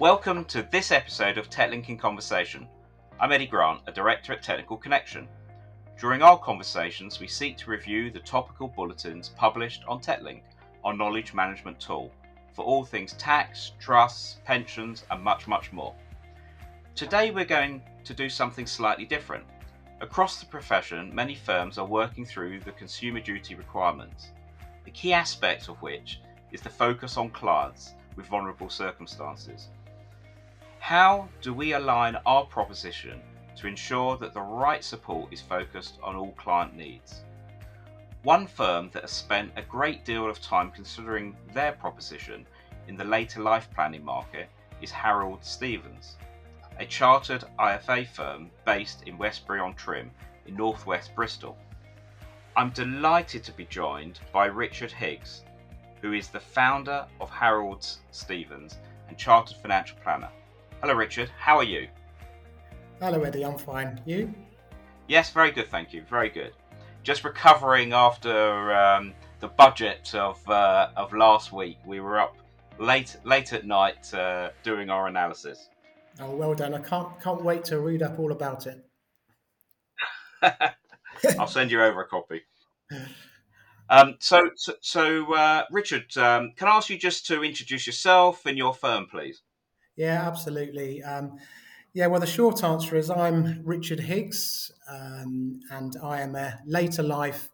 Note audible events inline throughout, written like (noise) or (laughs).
Welcome to this episode of TechLink in Conversation. I'm Eddie Grant, a director at Technical Connection. During our conversations, we seek to review the topical bulletins published on TechLink, our knowledge management tool, for all things tax, trusts, pensions, and much, much more. Today, we're going to do something slightly different. Across the profession, many firms are working through the consumer duty requirements, the key aspect of which is the focus on clients with vulnerable circumstances. How do we align our proposition to ensure that the right support is focused on all client needs? One firm that has spent a great deal of time considering their proposition in the later life planning market is Harold Stephens, a chartered IFA firm based in Westbury on Trym in northwest Bristol. I'm delighted to be joined by Richard Higgs, who is the founder of Harold Stephens and chartered financial planner. Hello, Richard. How are you? Hello, Eddie. I'm fine. You? Yes, very good. Thank you. Very good. Just recovering after um, the budget of uh, of last week. We were up late late at night uh, doing our analysis. Oh, well done. I can't can't wait to read up all about it. (laughs) I'll send you over a copy. Um, so, so, so uh, Richard, um, can I ask you just to introduce yourself and your firm, please? Yeah, absolutely. Um, yeah, well, the short answer is I'm Richard Higgs, um, and I am a later life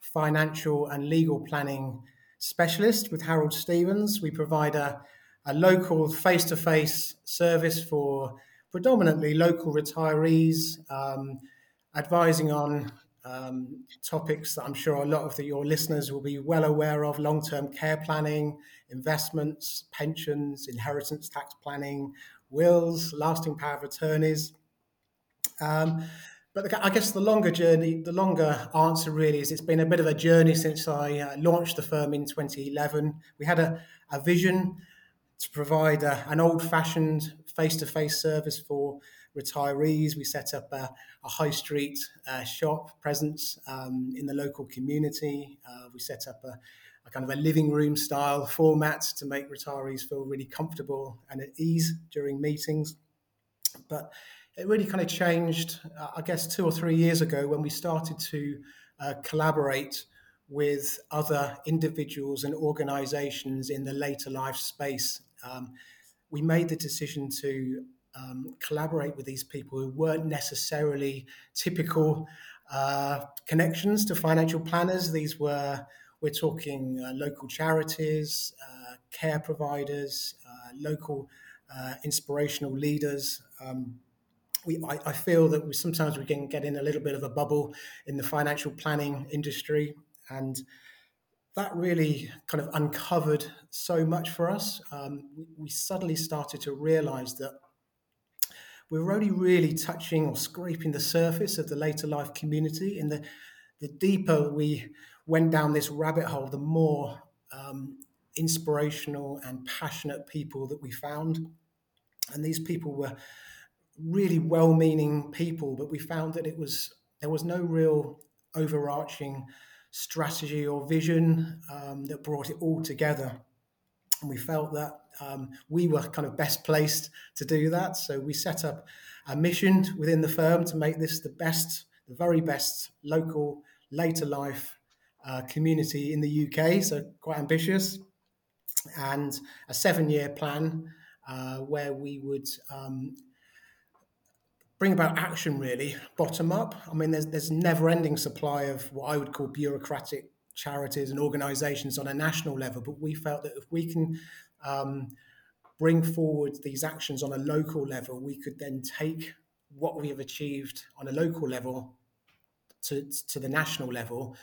financial and legal planning specialist with Harold Stephens. We provide a, a local face to face service for predominantly local retirees, um, advising on um, topics that I'm sure a lot of the, your listeners will be well aware of long term care planning, investments, pensions, inheritance tax planning, wills, lasting power of attorneys. Um, but I guess the longer journey, the longer answer really is it's been a bit of a journey since I uh, launched the firm in 2011. We had a, a vision to provide a, an old fashioned face to face service for retirees. We set up a, a high street uh, shop presence um, in the local community. Uh, we set up a, a, kind of a living room style format to make retirees feel really comfortable and at ease during meetings. But it really kind of changed, uh, I guess, two or three years ago when we started to uh, collaborate with other individuals and organizations in the later life space. Um, we made the decision to um, collaborate with these people who weren't necessarily typical uh, connections to financial planners. These were, we're talking uh, local charities, uh, care providers, uh, local uh, inspirational leaders. Um, we, I, I, feel that we, sometimes we can get in a little bit of a bubble in the financial planning industry. And that really kind of uncovered so much for us. Um, we, suddenly started to realize that were only really touching or scraping the surface of the later life community. And the, the deeper we went down this rabbit hole, the more um, inspirational and passionate people that we found. And these people were really well meaning people, but we found that it was there was no real overarching strategy or vision um, that brought it all together. And we felt that um, we were kind of best placed to do that. So we set up a mission within the firm to make this the best, the very best local later life uh, community in the UK. So quite ambitious, and a seven-year plan uh, where we would. Um, bring about action really bottom up i mean there's there's never ending supply of what i would call bureaucratic charities and organizations on a national level, but we felt that if we can um, bring forward these actions on a local level, we could then take what we have achieved on a local level to, to the national level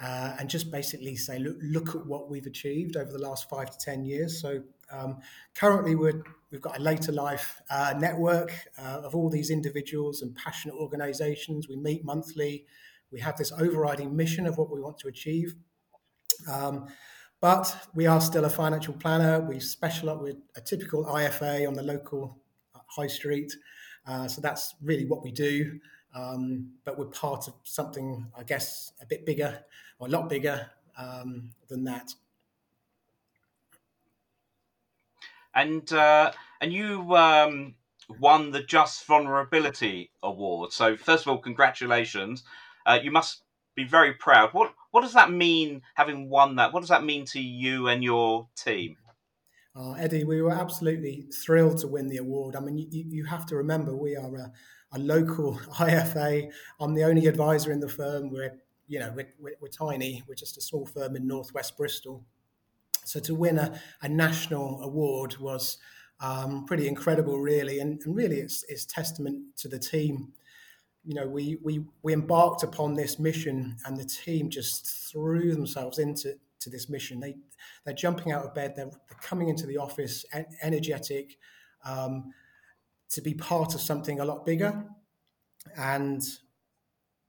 uh, and just basically say, look, look at what we've achieved over the last five to 10 years. So um, currently we're, we've got a later life uh, network uh, of all these individuals and passionate organizations. We meet monthly. We have this overriding mission of what we want to achieve. Um, but we are still a financial planner. We specialize with a typical IFA on the local uh, high street. Uh, so that's really what we do. Um, but we're part of something, I guess, a bit bigger or a lot bigger um, than that. And uh, and you um, won the Just Vulnerability Award. So, first of all, congratulations. Uh, you must be very proud. What what does that mean, having won that? What does that mean to you and your team? Uh, Eddie, we were absolutely thrilled to win the award. I mean, you, you have to remember we are a, a, local (laughs) IFA. I'm the only advisor in the firm. We're, you know, we're, we're, we're tiny. We're just a small firm in northwest Bristol. So to win a, a national award was um, pretty incredible, really, and, and really it's, it's testament to the team you know, we, we, we embarked upon this mission and the team just threw themselves into to this mission. They, they're jumping out of bed, they're, they're coming into the office energetic um, to be part of something a lot bigger. And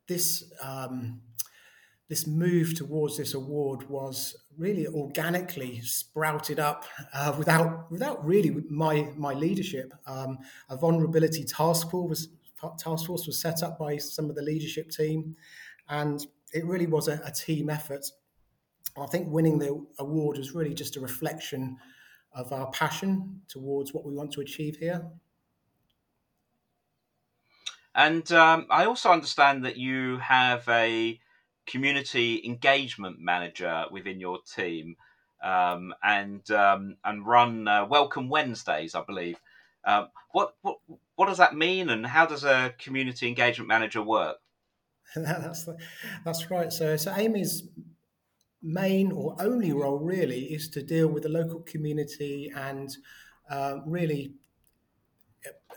this, um, this move towards this award was really organically sprouted up uh, without without really my my leadership. Um, a vulnerability task force was task force was set up by some of the leadership team, and it really was a, a team effort. I think winning the award was really just a reflection of our passion towards what we want to achieve here. And um, I also understand that you have a community engagement manager within your team, um, and um, and run uh, Welcome Wednesdays, I believe. Um, what what what does that mean, and how does a community engagement manager work? (laughs) that's that's right. So so Amy's main or only role really is to deal with the local community and uh, really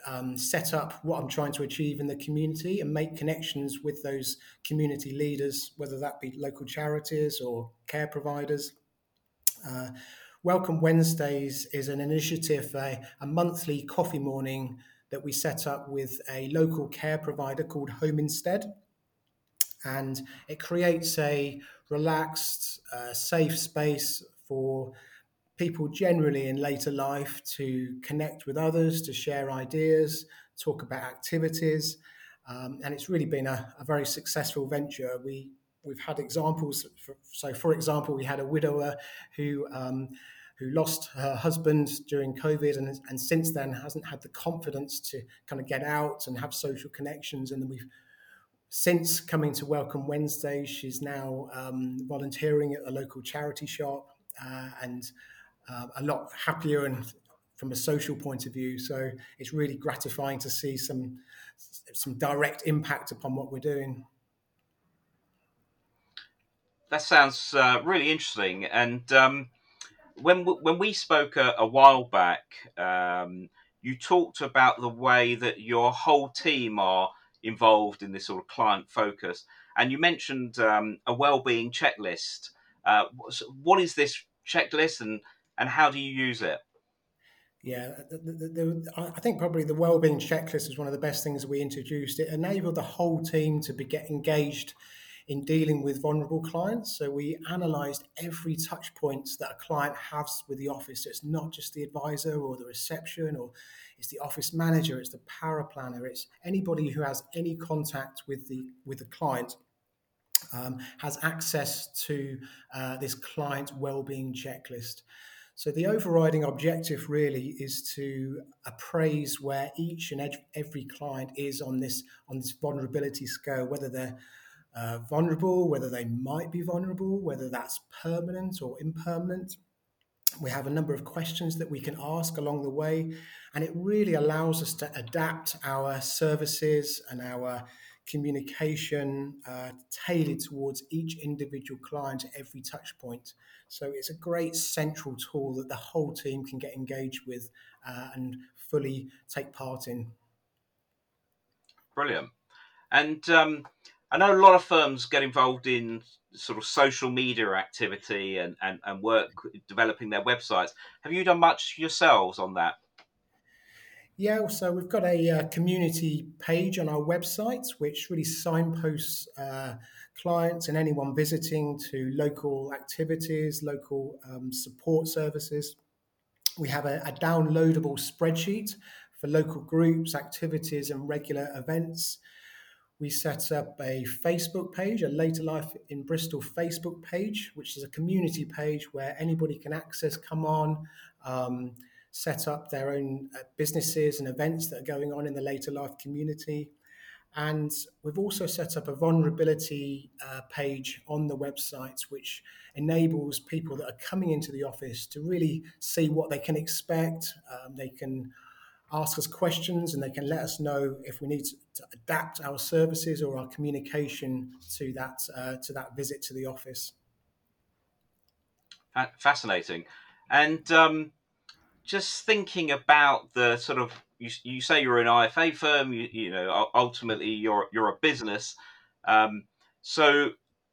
um, set up what I'm trying to achieve in the community and make connections with those community leaders, whether that be local charities or care providers. Uh, Welcome Wednesdays is an initiative, a, a monthly coffee morning that we set up with a local care provider called Home Instead. And it creates a relaxed, uh, safe space for people generally in later life to connect with others, to share ideas, talk about activities. Um, and it's really been a, a, very successful venture. We we've had examples. For, so, for example, we had a widower who um, who lost her husband during COVID and, and since then hasn't had the confidence to kind of get out and have social connections. And then we've since coming to Welcome Wednesday, she's now um, volunteering at a local charity shop uh, and uh, a lot happier and from a social point of view. So it's really gratifying to see some some direct impact upon what we're doing. That sounds uh, really interesting, and um, when when we spoke a, a while back, um, you talked about the way that your whole team are involved in this sort of client focus, and you mentioned um, a well-being checklist. Uh, what is this checklist, and and how do you use it? Yeah, the, the, the, I think probably the well-being checklist is one of the best things we introduced. It enabled the whole team to be get engaged in dealing with vulnerable clients. So we analysed every touch point that a client has with the office. So it's not just the advisor or the reception or it's the office manager, it's the power planner, it's anybody who has any contact with the with the client. Um, has access to uh, this client well-being checklist. So the overriding objective really is to appraise where each and every client is on this on this vulnerability scale, whether they're uh, vulnerable, whether they might be vulnerable, whether that's permanent or impermanent. We have a number of questions that we can ask along the way, and it really allows us to adapt our services and our communication uh, tailored towards each individual client at every touch point. So it's a great central tool that the whole team can get engaged with uh, and fully take part in. Brilliant. And um, I know a lot of firms get involved in sort of social media activity and, and, and work developing their websites. Have you done much yourselves on that? Yeah, so we've got a uh, community page on our website which really signposts uh, clients and anyone visiting to local activities, local um, support services. We have a, a downloadable spreadsheet for local groups, activities, and regular events we set up a Facebook page, a Later Life in Bristol Facebook page, which is a community page where anybody can access, come on, um, set up their own uh, businesses and events that are going on in the later life community. And we've also set up a vulnerability uh, page on the website, which enables people that are coming into the office to really see what they can expect. Um, they can ask us questions and they can let us know if we need to adapt our services or our communication to that uh, to that visit to the office. Fascinating, and um, just thinking about the sort of you, you say you're an IFA firm, you, you know ultimately you're you're a business, um, so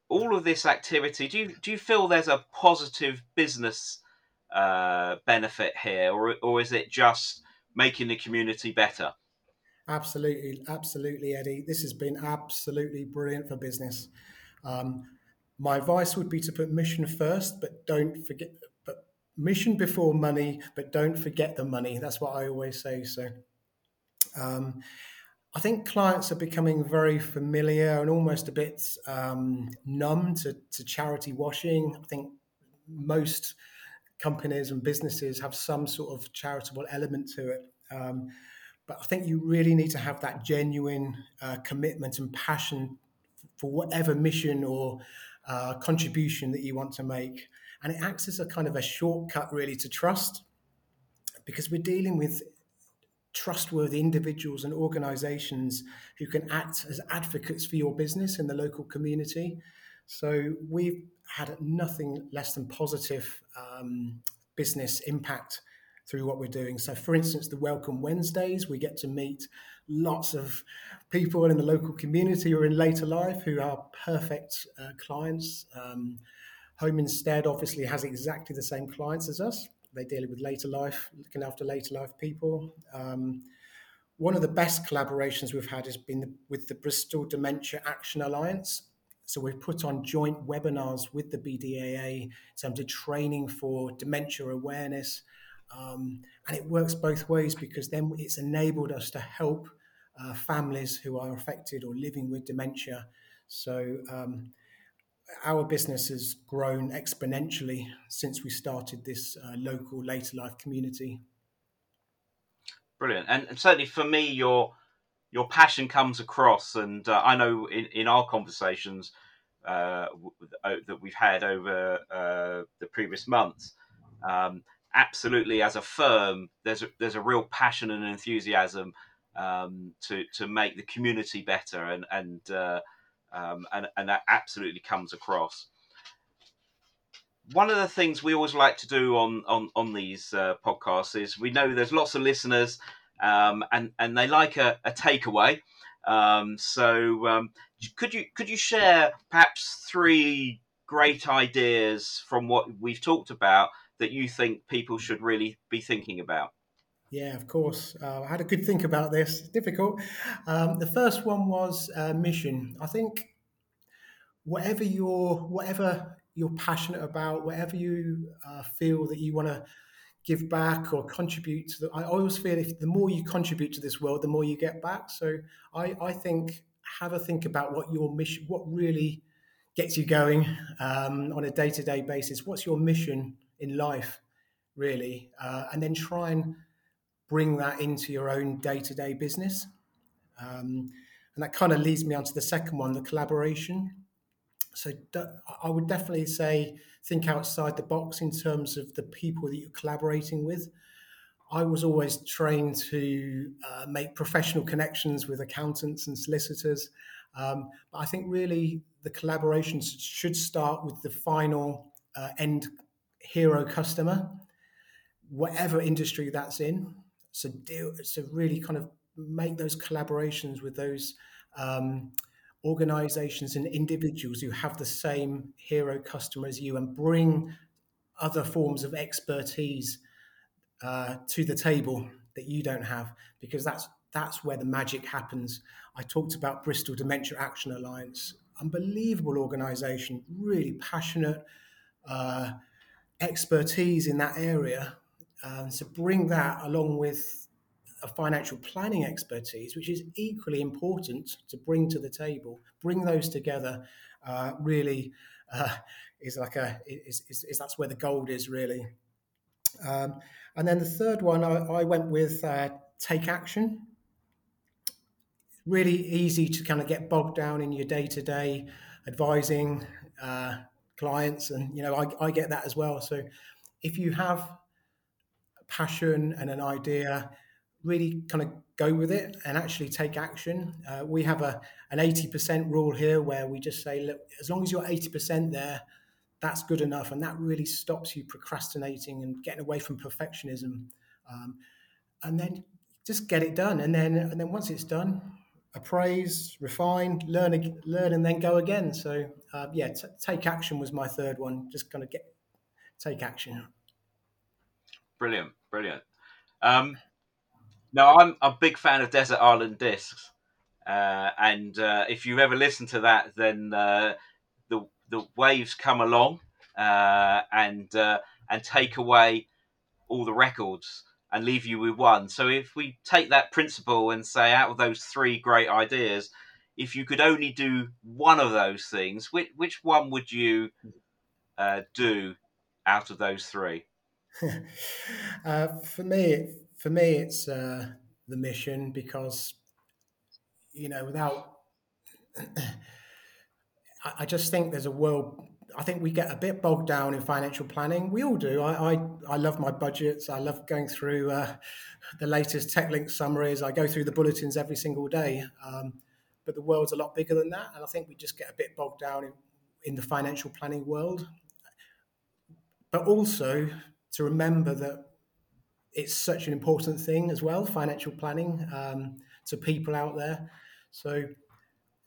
all of this activity, do you do you feel there's a positive business uh, benefit here, or or is it just making the community better. Absolutely, absolutely, Eddie. This has been absolutely brilliant for business. Um, my advice would be to put mission first, but don't forget. But mission before money, but don't forget the money. That's what I always say. So, um, I think clients are becoming very familiar and almost a bit um, numb to, to charity washing. I think most companies and businesses have some sort of charitable element to it. Um, but I think you really need to have that genuine uh, commitment and passion for whatever mission or uh, contribution that you want to make. And it acts as a kind of a shortcut, really, to trust, because we're dealing with trustworthy individuals and organizations who can act as advocates for your business in the local community. So we've had nothing less than positive um, business impact through what we're doing. So, for instance, the Welcome Wednesdays, we get to meet lots of people in the local community or in later life who are perfect uh, clients. Um, Home Instead obviously has exactly the same clients as us. They deal with later life, looking after later life people. Um, one of the best collaborations we've had has been with the Bristol Dementia Action Alliance. So we've put on joint webinars with the BDAA in terms of training for dementia awareness. Um, and it works both ways because then it's enabled us to help uh, families who are affected or living with dementia. So um, our business has grown exponentially since we started this uh, local later life community. Brilliant, and, and certainly for me, your your passion comes across, and uh, I know in, in our conversations uh, uh, that we've had over uh, the previous months, um, absolutely as a firm, there's a, there's a real passion and enthusiasm um, to to make the community better, and and uh, um, and and that absolutely comes across. One of the things we always like to do on on on these uh, podcasts is we know there's lots of listeners um, and and they like a, a takeaway. Um, so um, could you could you share perhaps three great ideas from what we've talked about that you think people should really be thinking about? Yeah, of course. Uh, I had a good think about this. difficult. Um, the first one was uh, mission. I think whatever you're, whatever you're passionate about, whatever you uh, feel that you want to give back or contribute to the I always feel if the more you contribute to this world, the more you get back. So I, I think have a think about what your mission what really gets you going um, on a day-to-day basis. What's your mission in life, really? Uh, and then try and bring that into your own day-to-day business. Um, and that kind of leads me on to the second one, the collaboration. So I would definitely say think outside the box in terms of the people that you're collaborating with. I was always trained to uh, make professional connections with accountants and solicitors. Um, but I think really the collaborations should start with the final uh, end hero customer, whatever industry that's in. So, do, so really kind of make those collaborations with those um, organizations and individuals who have the same hero customer as you and bring other forms of expertise uh, to the table that you don't have because that's that's where the magic happens. I talked about bristol dementia action alliance unbelievable organization really passionate uh, expertise in that area. Uh, so bring that along with a financial planning expertise, which is equally important to bring to the table. Bring those together uh, really uh, is like a is, is, is, that's where the gold is really. Um, and then the third one, I, I went with uh, take action. Really easy to kind of get bogged down in your day to day advising uh, clients, and you know I, I get that as well. So if you have passion and an idea, really kind of go with it and actually take action. Uh, we have a an eighty percent rule here where we just say, look, as long as you're eighty percent there, that's good enough, and that really stops you procrastinating and getting away from perfectionism. Um, and then just get it done, and then and then once it's done, appraise, refine, learn, learn, and then go again. So uh, yeah, t- take action was my third one. Just kind of get take action. Brilliant, brilliant. Um, now I'm a big fan of Desert Island Discs, uh, and uh, if you've ever listened to that, then uh, the the waves come along uh, and uh, and take away all the records and leave you with one. So if we take that principle and say out of those three great ideas, if you could only do one of those things, which which one would you uh, do out of those three? (laughs) for me, for me, it's uh, the mission because you know without. (clears throat) I just think there's a world I think we get a bit bogged down in financial planning. We all do. I I, I love my budgets. I love going through uh, the latest TechLink summaries. I go through the bulletins every single day. Um, but the world's a lot bigger than that, and I think we just get a bit bogged down in, in the financial planning world. But also to remember that it's such an important thing as well, financial planning um, to people out there. So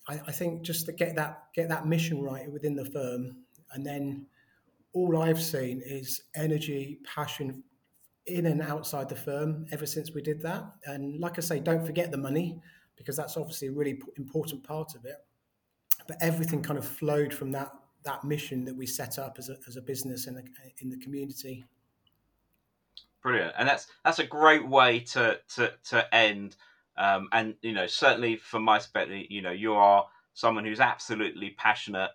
I, I think just to get that get that mission right within the firm and then all I've seen is energy, passion in and outside the firm ever since we did that. And like I say, don't forget the money because that's obviously a really important part of it. But everything kind of flowed from that that mission that we set up as a, as a business in the, in the community. Brilliant, and that's that's a great way to to to end. Um, and you know, certainly from my perspective, you know, you are someone who's absolutely passionate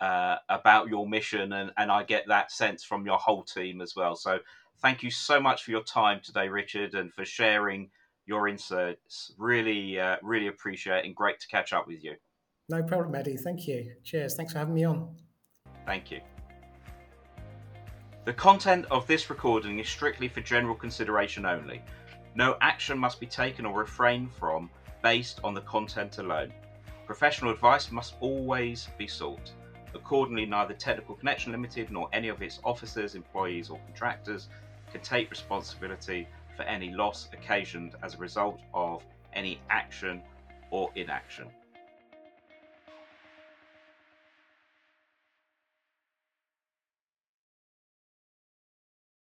uh, about your mission, and, and I get that sense from your whole team as well. So, thank you so much for your time today, Richard, and for sharing your insights. Really, uh, really appreciate it, and great to catch up with you. No problem, Eddie. Thank you. Cheers. Thanks for having me on. Thank you. The content of this recording is strictly for general consideration only. No action must be taken or refrained from based on the content alone. Professional advice must always be sought. Accordingly, neither Technical Connection Limited nor any of its officers, employees, or contractors can take responsibility for any loss occasioned as a result of any action or inaction.